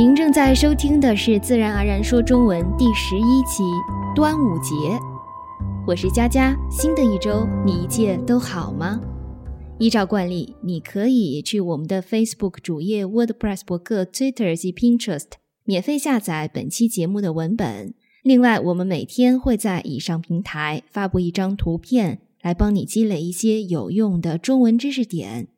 您正在收听的是《自然而然说中文》第十一期端午节。我是佳佳，新的一周你一切都好吗？依照惯例，你可以去我们的 Facebook 主页、WordPress 博客、Twitter 及 Pinterest 免费下载本期节目的文本。另外，我们每天会在以上平台发布一张图片，来帮你积累一些有用的中文知识点。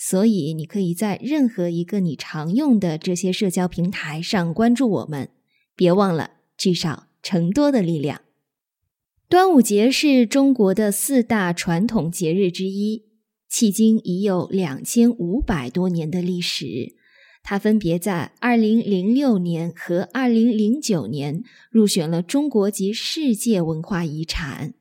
所以，你可以在任何一个你常用的这些社交平台上关注我们。别忘了，聚少成多的力量。端午节是中国的四大传统节日之一，迄今已有两千五百多年的历史。它分别在二零零六年和二零零九年入选了中国及世界文化遗产。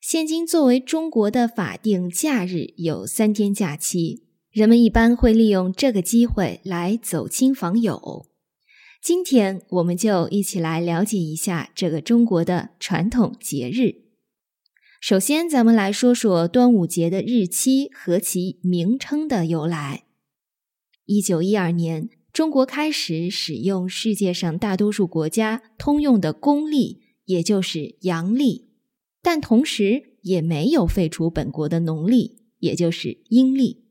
现今作为中国的法定假日，有三天假期。人们一般会利用这个机会来走亲访友。今天，我们就一起来了解一下这个中国的传统节日。首先，咱们来说说端午节的日期和其名称的由来。一九一二年，中国开始使用世界上大多数国家通用的公历，也就是阳历，但同时也没有废除本国的农历，也就是阴历。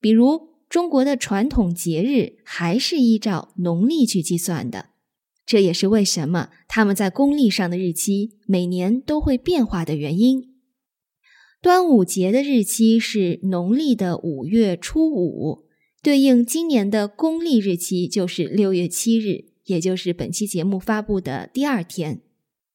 比如，中国的传统节日还是依照农历去计算的，这也是为什么他们在公历上的日期每年都会变化的原因。端午节的日期是农历的五月初五，对应今年的公历日期就是六月七日，也就是本期节目发布的第二天。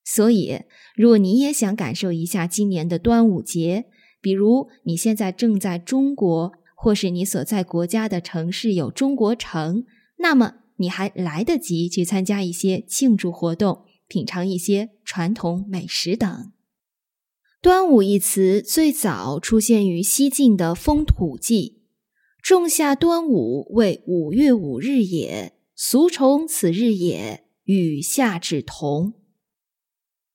所以，如果你也想感受一下今年的端午节，比如你现在正在中国。或是你所在国家的城市有中国城，那么你还来得及去参加一些庆祝活动，品尝一些传统美食等。端午一词最早出现于西晋的《风土记》：“仲夏端午，为五月五日也。俗称此日也，与夏至同。”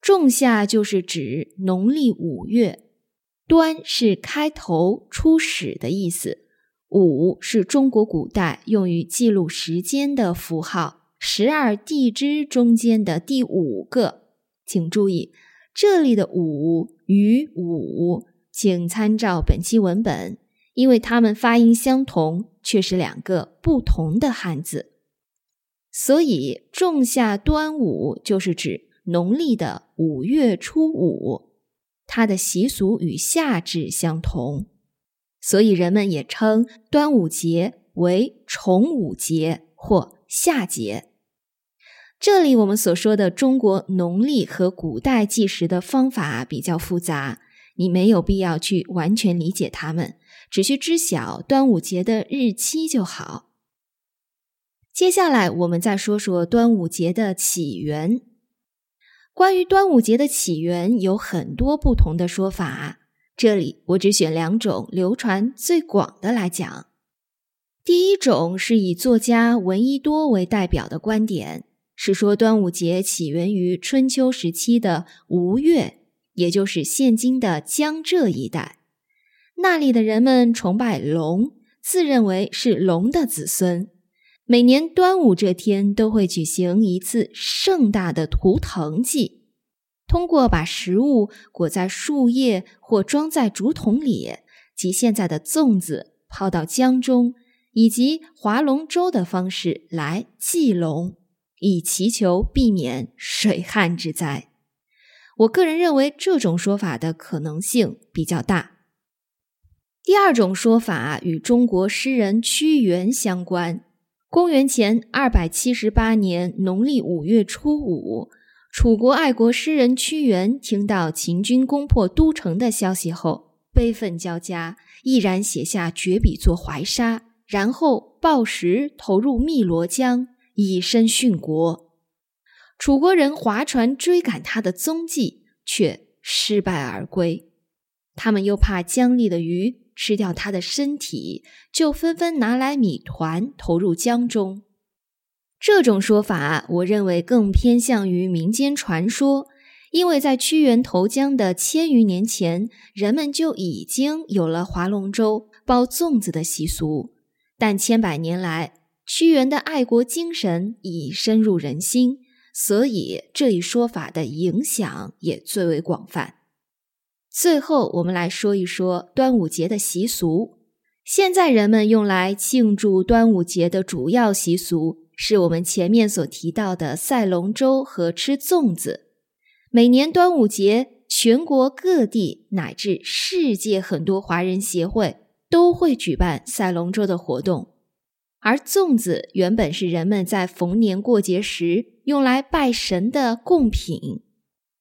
仲夏就是指农历五月。端是开头、初始的意思，五是中国古代用于记录时间的符号，十二地支中间的第五个。请注意，这里的五与五，请参照本期文本，因为它们发音相同，却是两个不同的汉字。所以，仲夏端午就是指农历的五月初五。它的习俗与夏至相同，所以人们也称端午节为重午节或夏节。这里我们所说的中国农历和古代计时的方法比较复杂，你没有必要去完全理解它们，只需知晓端午节的日期就好。接下来我们再说说端午节的起源。关于端午节的起源有很多不同的说法，这里我只选两种流传最广的来讲。第一种是以作家闻一多为代表的观点，是说端午节起源于春秋时期的吴越，也就是现今的江浙一带，那里的人们崇拜龙，自认为是龙的子孙。每年端午这天都会举行一次盛大的图腾祭，通过把食物裹在树叶或装在竹筒里，及现在的粽子抛到江中，以及划龙舟的方式来祭龙，以祈求避免水旱之灾。我个人认为这种说法的可能性比较大。第二种说法与中国诗人屈原相关。公元前二百七十八年农历五月初五，楚国爱国诗人屈原听到秦军攻破都城的消息后，悲愤交加，毅然写下绝笔作怀沙，然后抱石投入汨罗江，以身殉国。楚国人划船追赶他的踪迹，却失败而归。他们又怕江里的鱼。吃掉他的身体，就纷纷拿来米团投入江中。这种说法，我认为更偏向于民间传说，因为在屈原投江的千余年前，人们就已经有了划龙舟、包粽子的习俗。但千百年来，屈原的爱国精神已深入人心，所以这一说法的影响也最为广泛。最后，我们来说一说端午节的习俗。现在人们用来庆祝端午节的主要习俗，是我们前面所提到的赛龙舟和吃粽子。每年端午节，全国各地乃至世界很多华人协会都会举办赛龙舟的活动。而粽子原本是人们在逢年过节时用来拜神的贡品。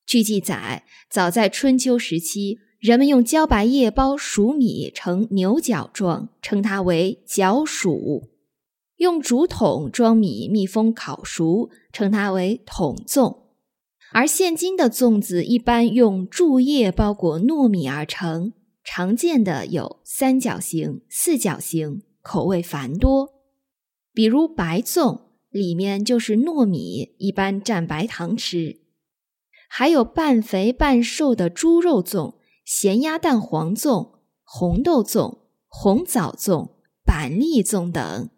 据记载，早在春秋时期，人们用茭白叶包黍米成牛角状，称它为角黍；用竹筒装米密封烤熟，称它为筒粽。而现今的粽子一般用柱叶包裹糯米而成，常见的有三角形、四角形，口味繁多。比如白粽，里面就是糯米，一般蘸白糖吃。还有半肥半瘦的猪肉粽、咸鸭蛋黄粽、红豆粽、红枣粽、板栗粽等。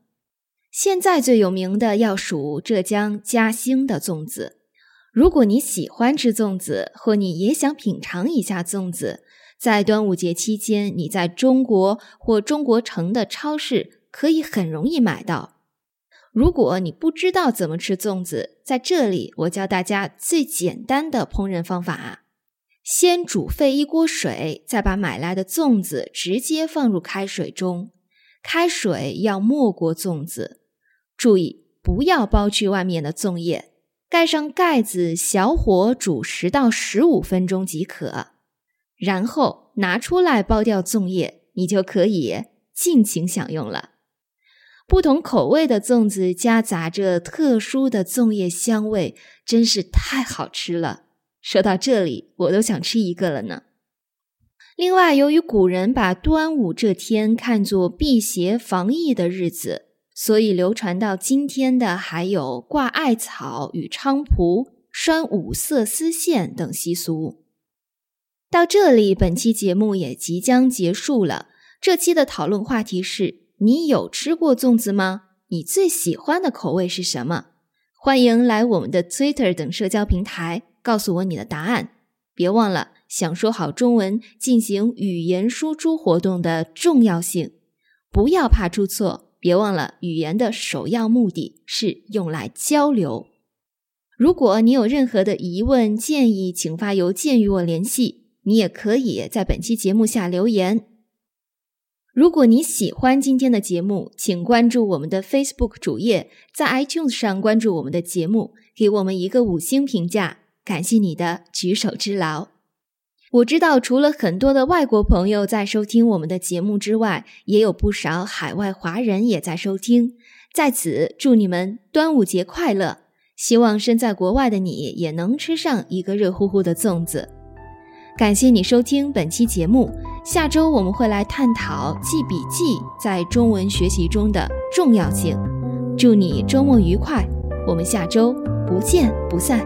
现在最有名的要数浙江嘉兴的粽子。如果你喜欢吃粽子，或你也想品尝一下粽子，在端午节期间，你在中国或中国城的超市可以很容易买到。如果你不知道怎么吃粽子，在这里我教大家最简单的烹饪方法：先煮沸一锅水，再把买来的粽子直接放入开水中，开水要没过粽子，注意不要剥去外面的粽叶，盖上盖子，小火煮十到十五分钟即可。然后拿出来剥掉粽叶，你就可以尽情享用了。不同口味的粽子夹杂着特殊的粽叶香味，真是太好吃了。说到这里，我都想吃一个了呢。另外，由于古人把端午这天看作辟邪防疫的日子，所以流传到今天的还有挂艾草与菖蒲、拴五色丝线等习俗。到这里，本期节目也即将结束了。这期的讨论话题是。你有吃过粽子吗？你最喜欢的口味是什么？欢迎来我们的 Twitter 等社交平台告诉我你的答案。别忘了，想说好中文进行语言输出活动的重要性，不要怕出错。别忘了，语言的首要目的是用来交流。如果你有任何的疑问建议，请发邮件与我联系。你也可以在本期节目下留言。如果你喜欢今天的节目，请关注我们的 Facebook 主页，在 iTunes 上关注我们的节目，给我们一个五星评价，感谢你的举手之劳。我知道，除了很多的外国朋友在收听我们的节目之外，也有不少海外华人也在收听。在此，祝你们端午节快乐！希望身在国外的你也能吃上一个热乎乎的粽子。感谢你收听本期节目。下周我们会来探讨记笔记在中文学习中的重要性。祝你周末愉快，我们下周不见不散。